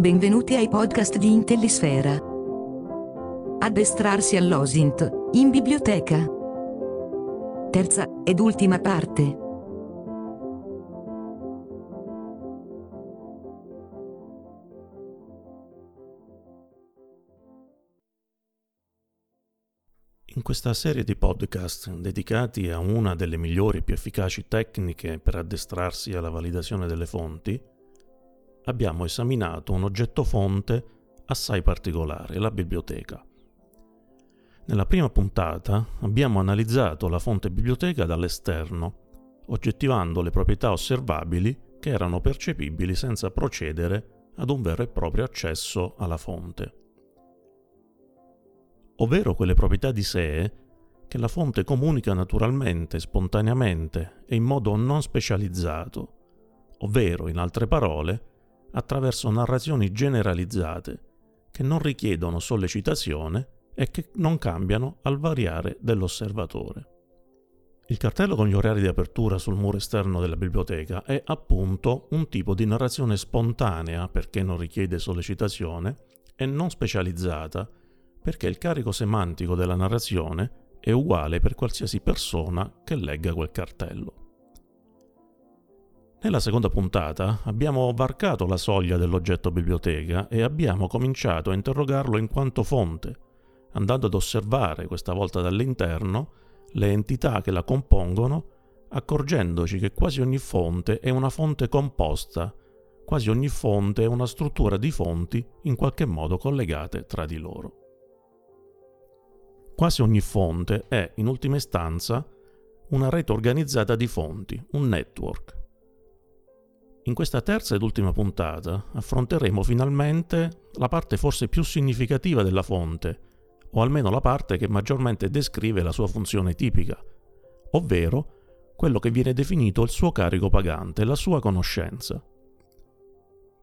Benvenuti ai podcast di Intellisfera. Addestrarsi all'OSINT, in biblioteca. Terza ed ultima parte. In questa serie di podcast dedicati a una delle migliori e più efficaci tecniche per addestrarsi alla validazione delle fonti, abbiamo esaminato un oggetto fonte assai particolare, la biblioteca. Nella prima puntata abbiamo analizzato la fonte biblioteca dall'esterno, oggettivando le proprietà osservabili che erano percepibili senza procedere ad un vero e proprio accesso alla fonte ovvero quelle proprietà di sé che la fonte comunica naturalmente, spontaneamente e in modo non specializzato, ovvero, in altre parole, attraverso narrazioni generalizzate che non richiedono sollecitazione e che non cambiano al variare dell'osservatore. Il cartello con gli orari di apertura sul muro esterno della biblioteca è appunto un tipo di narrazione spontanea perché non richiede sollecitazione e non specializzata perché il carico semantico della narrazione è uguale per qualsiasi persona che legga quel cartello. Nella seconda puntata abbiamo varcato la soglia dell'oggetto biblioteca e abbiamo cominciato a interrogarlo in quanto fonte, andando ad osservare, questa volta dall'interno, le entità che la compongono, accorgendoci che quasi ogni fonte è una fonte composta, quasi ogni fonte è una struttura di fonti in qualche modo collegate tra di loro. Quasi ogni fonte è, in ultima istanza, una rete organizzata di fonti, un network. In questa terza ed ultima puntata affronteremo finalmente la parte forse più significativa della fonte, o almeno la parte che maggiormente descrive la sua funzione tipica, ovvero quello che viene definito il suo carico pagante, la sua conoscenza.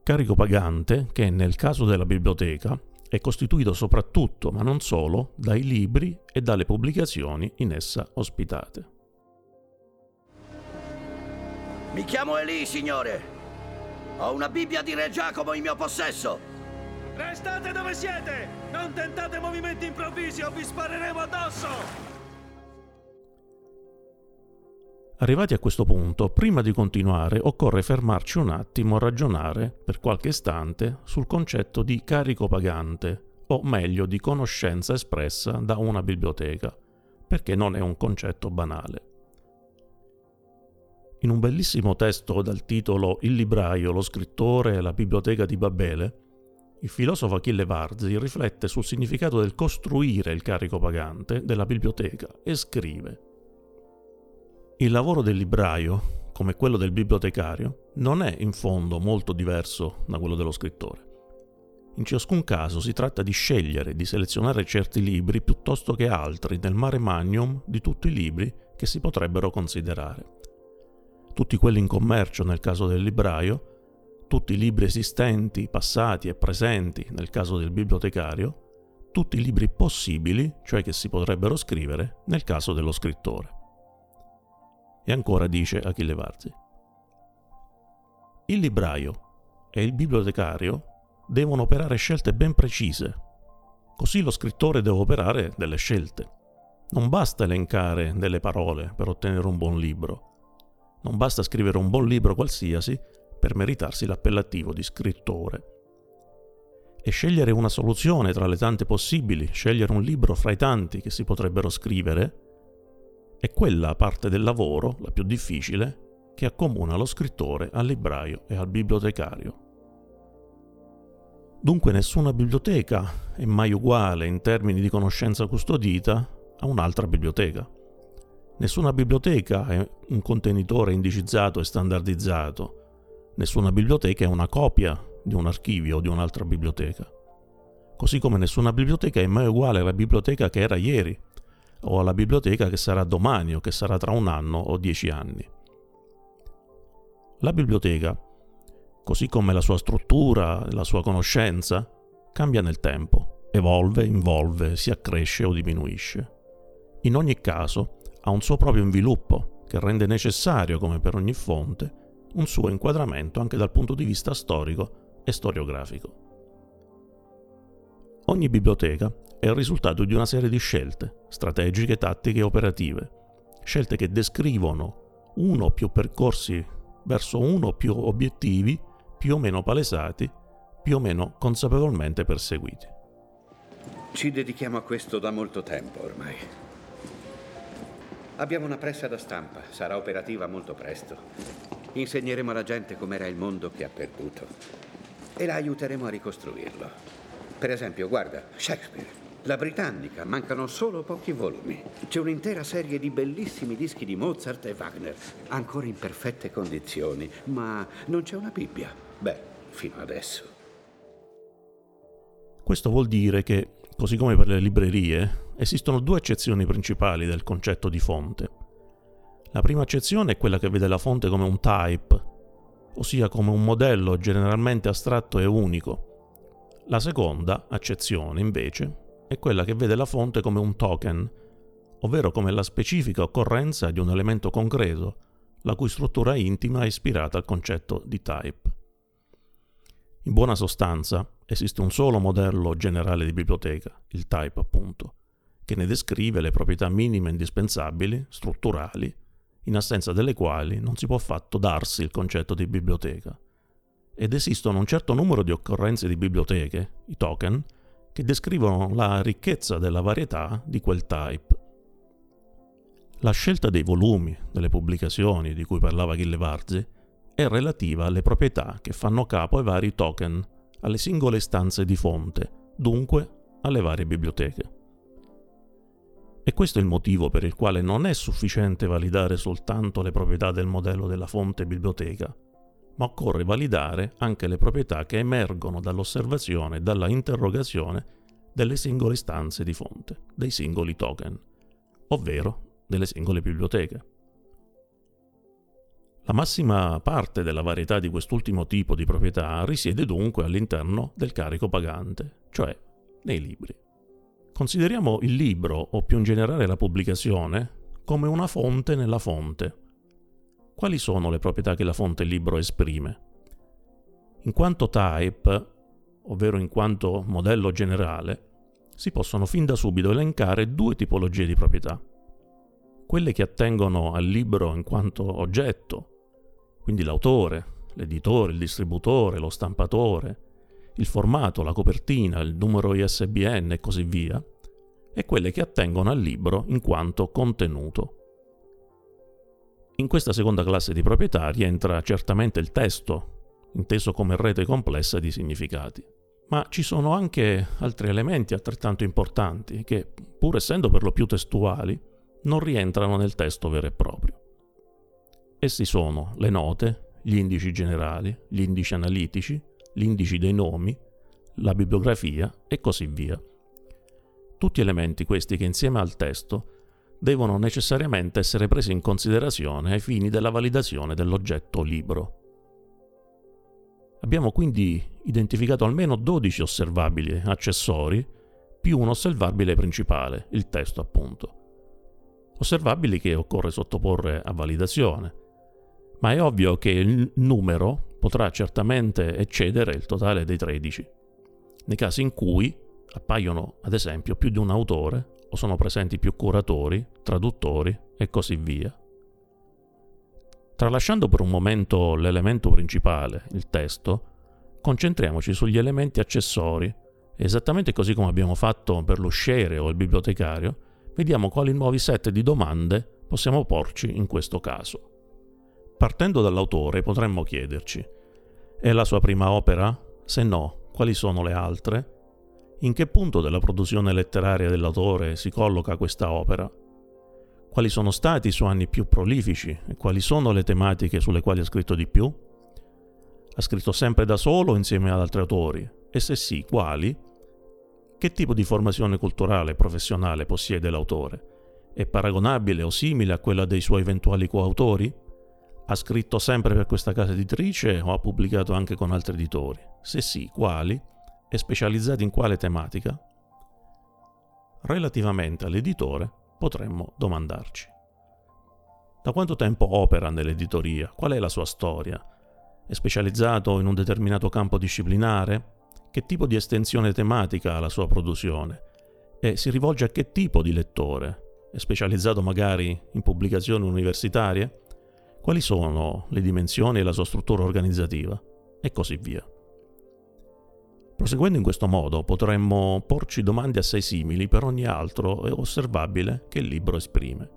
Carico pagante che nel caso della biblioteca è costituito soprattutto, ma non solo, dai libri e dalle pubblicazioni in essa ospitate. Mi chiamo Eli, signore. Ho una Bibbia di Re Giacomo in mio possesso. Restate dove siete! Non tentate movimenti improvvisi o vi spareremo addosso! Arrivati a questo punto, prima di continuare, occorre fermarci un attimo a ragionare per qualche istante sul concetto di carico pagante, o meglio di conoscenza espressa da una biblioteca, perché non è un concetto banale. In un bellissimo testo dal titolo Il libraio, lo scrittore e la biblioteca di Babele, il filosofo Achille Varzi riflette sul significato del costruire il carico pagante della biblioteca e scrive il lavoro del libraio, come quello del bibliotecario, non è in fondo molto diverso da quello dello scrittore. In ciascun caso si tratta di scegliere, di selezionare certi libri piuttosto che altri nel mare magnum di tutti i libri che si potrebbero considerare. Tutti quelli in commercio nel caso del libraio, tutti i libri esistenti, passati e presenti nel caso del bibliotecario, tutti i libri possibili, cioè che si potrebbero scrivere, nel caso dello scrittore. E ancora dice Achille Varzi. Il libraio e il bibliotecario devono operare scelte ben precise. Così lo scrittore deve operare delle scelte. Non basta elencare delle parole per ottenere un buon libro. Non basta scrivere un buon libro qualsiasi per meritarsi l'appellativo di scrittore. E scegliere una soluzione tra le tante possibili, scegliere un libro fra i tanti che si potrebbero scrivere, è quella parte del lavoro, la più difficile, che accomuna lo scrittore al libraio e al bibliotecario. Dunque nessuna biblioteca è mai uguale in termini di conoscenza custodita a un'altra biblioteca. Nessuna biblioteca è un contenitore indicizzato e standardizzato. Nessuna biblioteca è una copia di un archivio o di un'altra biblioteca. Così come nessuna biblioteca è mai uguale alla biblioteca che era ieri o alla biblioteca che sarà domani o che sarà tra un anno o dieci anni. La biblioteca, così come la sua struttura e la sua conoscenza, cambia nel tempo, evolve, involve, si accresce o diminuisce. In ogni caso ha un suo proprio inviluppo che rende necessario, come per ogni fonte, un suo inquadramento anche dal punto di vista storico e storiografico. Ogni biblioteca è il risultato di una serie di scelte, strategiche, tattiche e operative, scelte che descrivono uno o più percorsi verso uno o più obiettivi più o meno palesati, più o meno consapevolmente perseguiti. Ci dedichiamo a questo da molto tempo ormai. Abbiamo una pressa da stampa, sarà operativa molto presto. Insegneremo alla gente com'era il mondo che ha perduto e la aiuteremo a ricostruirlo. Per esempio, guarda, Shakespeare. La britannica, mancano solo pochi volumi. C'è un'intera serie di bellissimi dischi di Mozart e Wagner, ancora in perfette condizioni, ma non c'è una Bibbia. Beh, fino adesso. Questo vuol dire che Così come per le librerie, esistono due accezioni principali del concetto di fonte. La prima accezione è quella che vede la fonte come un type, ossia come un modello generalmente astratto e unico. La seconda accezione, invece, è quella che vede la fonte come un token, ovvero come la specifica occorrenza di un elemento concreto, la cui struttura intima è ispirata al concetto di type. In buona sostanza, esiste un solo modello generale di biblioteca, il type appunto, che ne descrive le proprietà minime indispensabili, strutturali, in assenza delle quali non si può affatto darsi il concetto di biblioteca. Ed esistono un certo numero di occorrenze di biblioteche, i token, che descrivono la ricchezza della varietà di quel type. La scelta dei volumi, delle pubblicazioni di cui parlava Gille Varzi, è relativa alle proprietà che fanno capo ai vari token alle singole istanze di fonte, dunque alle varie biblioteche. E questo è il motivo per il quale non è sufficiente validare soltanto le proprietà del modello della fonte biblioteca, ma occorre validare anche le proprietà che emergono dall'osservazione e dalla interrogazione delle singole istanze di fonte, dei singoli token, ovvero delle singole biblioteche. La massima parte della varietà di quest'ultimo tipo di proprietà risiede dunque all'interno del carico pagante, cioè nei libri. Consideriamo il libro, o più in generale la pubblicazione, come una fonte nella fonte. Quali sono le proprietà che la fonte libro esprime? In quanto type, ovvero in quanto modello generale, si possono fin da subito elencare due tipologie di proprietà. Quelle che attengono al libro in quanto oggetto, quindi l'autore, l'editore, il distributore, lo stampatore, il formato, la copertina, il numero ISBN e così via, e quelle che attengono al libro in quanto contenuto. In questa seconda classe di proprietà rientra certamente il testo, inteso come rete complessa di significati. Ma ci sono anche altri elementi altrettanto importanti che, pur essendo per lo più testuali, non rientrano nel testo vero e proprio. Essi sono le note, gli indici generali, gli indici analitici, gli indici dei nomi, la bibliografia e così via. Tutti elementi questi che insieme al testo devono necessariamente essere presi in considerazione ai fini della validazione dell'oggetto libro. Abbiamo quindi identificato almeno 12 osservabili accessori più un osservabile principale, il testo appunto. Osservabili che occorre sottoporre a validazione, ma è ovvio che il numero potrà certamente eccedere il totale dei 13, nei casi in cui appaiono ad esempio più di un autore o sono presenti più curatori, traduttori e così via. Tralasciando per un momento l'elemento principale, il testo, concentriamoci sugli elementi accessori esattamente così come abbiamo fatto per lo share o il bibliotecario, vediamo quali nuovi set di domande possiamo porci in questo caso. Partendo dall'autore potremmo chiederci, è la sua prima opera? Se no, quali sono le altre? In che punto della produzione letteraria dell'autore si colloca questa opera? Quali sono stati i suoi anni più prolifici e quali sono le tematiche sulle quali ha scritto di più? Ha scritto sempre da solo insieme ad altri autori? E se sì, quali? Che tipo di formazione culturale e professionale possiede l'autore? È paragonabile o simile a quella dei suoi eventuali coautori? Ha scritto sempre per questa casa editrice o ha pubblicato anche con altri editori? Se sì, quali? È specializzato in quale tematica? Relativamente all'editore potremmo domandarci. Da quanto tempo opera nell'editoria? Qual è la sua storia? È specializzato in un determinato campo disciplinare? che tipo di estensione tematica ha la sua produzione e si rivolge a che tipo di lettore? È specializzato magari in pubblicazioni universitarie? Quali sono le dimensioni e la sua struttura organizzativa? E così via. Proseguendo in questo modo potremmo porci domande assai simili per ogni altro osservabile che il libro esprime.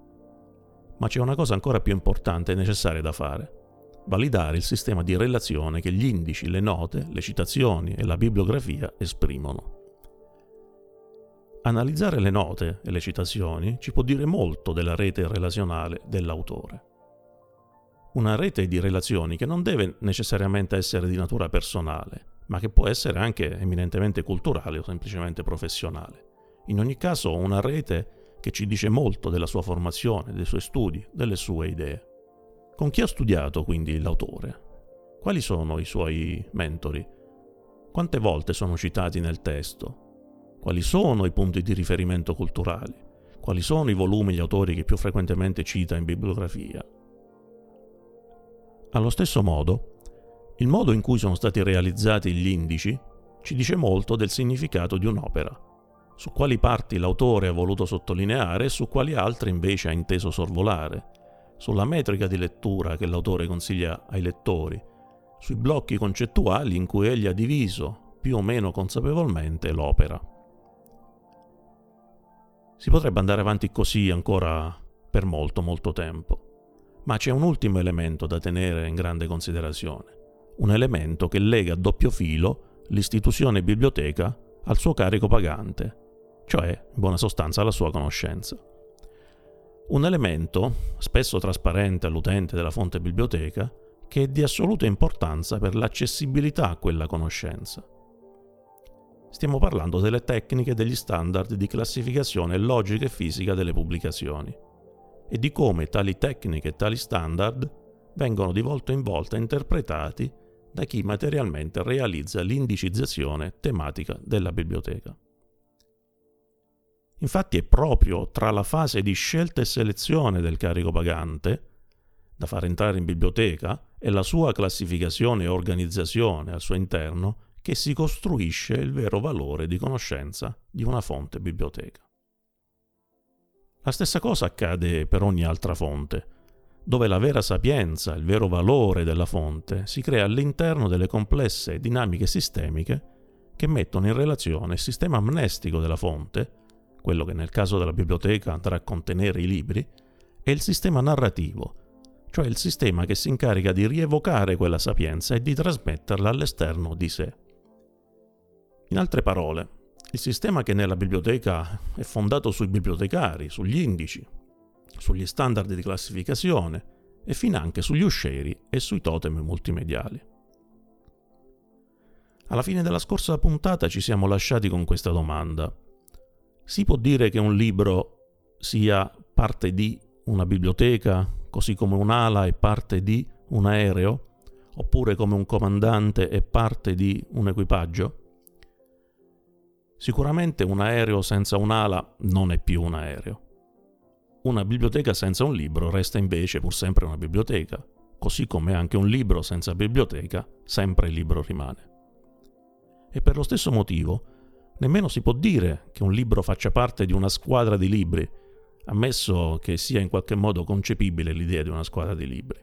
Ma c'è una cosa ancora più importante e necessaria da fare. Validare il sistema di relazione che gli indici, le note, le citazioni e la bibliografia esprimono. Analizzare le note e le citazioni ci può dire molto della rete relazionale dell'autore. Una rete di relazioni che non deve necessariamente essere di natura personale, ma che può essere anche eminentemente culturale o semplicemente professionale. In ogni caso una rete che ci dice molto della sua formazione, dei suoi studi, delle sue idee. Con chi ha studiato quindi l'autore? Quali sono i suoi mentori? Quante volte sono citati nel testo? Quali sono i punti di riferimento culturali? Quali sono i volumi e gli autori che più frequentemente cita in bibliografia? Allo stesso modo, il modo in cui sono stati realizzati gli indici ci dice molto del significato di un'opera, su quali parti l'autore ha voluto sottolineare e su quali altre invece ha inteso sorvolare, sulla metrica di lettura che l'autore consiglia ai lettori, sui blocchi concettuali in cui egli ha diviso, più o meno consapevolmente, l'opera. Si potrebbe andare avanti così ancora per molto molto tempo, ma c'è un ultimo elemento da tenere in grande considerazione un elemento che lega a doppio filo l'istituzione biblioteca al suo carico pagante, cioè in buona sostanza alla sua conoscenza. Un elemento, spesso trasparente all'utente della fonte biblioteca, che è di assoluta importanza per l'accessibilità a quella conoscenza. Stiamo parlando delle tecniche degli standard di classificazione logica e fisica delle pubblicazioni e di come tali tecniche e tali standard vengono di volta in volta interpretati da chi materialmente realizza l'indicizzazione tematica della biblioteca. Infatti è proprio tra la fase di scelta e selezione del carico pagante, da far entrare in biblioteca, e la sua classificazione e organizzazione al suo interno, che si costruisce il vero valore di conoscenza di una fonte biblioteca. La stessa cosa accade per ogni altra fonte, dove la vera sapienza, il vero valore della fonte si crea all'interno delle complesse dinamiche sistemiche che mettono in relazione il sistema amnestico della fonte, quello che nel caso della biblioteca andrà a contenere i libri, e il sistema narrativo, cioè il sistema che si incarica di rievocare quella sapienza e di trasmetterla all'esterno di sé. In altre parole, il sistema che nella biblioteca è fondato sui bibliotecari, sugli indici, sugli standard di classificazione e finanche sugli uscieri e sui totem multimediali. Alla fine della scorsa puntata ci siamo lasciati con questa domanda. Si può dire che un libro sia parte di una biblioteca, così come un'ala è parte di un aereo, oppure come un comandante è parte di un equipaggio? Sicuramente un aereo senza un'ala non è più un aereo. Una biblioteca senza un libro resta invece pur sempre una biblioteca, così come anche un libro senza biblioteca sempre il libro rimane. E per lo stesso motivo, nemmeno si può dire che un libro faccia parte di una squadra di libri, ammesso che sia in qualche modo concepibile l'idea di una squadra di libri.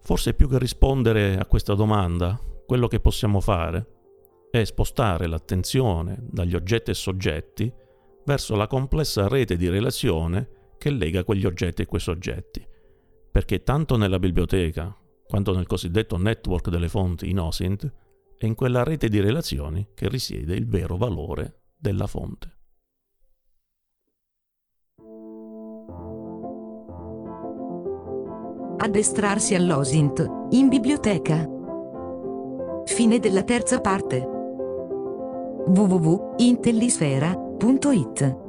Forse più che rispondere a questa domanda, quello che possiamo fare è spostare l'attenzione dagli oggetti e soggetti verso la complessa rete di relazione che lega quegli oggetti e quei soggetti. Perché tanto nella biblioteca quanto nel cosiddetto network delle fonti in OSINT è in quella rete di relazioni che risiede il vero valore della fonte. Addestrarsi all'OSINT, in biblioteca. Fine della terza parte. www.intellisfera.it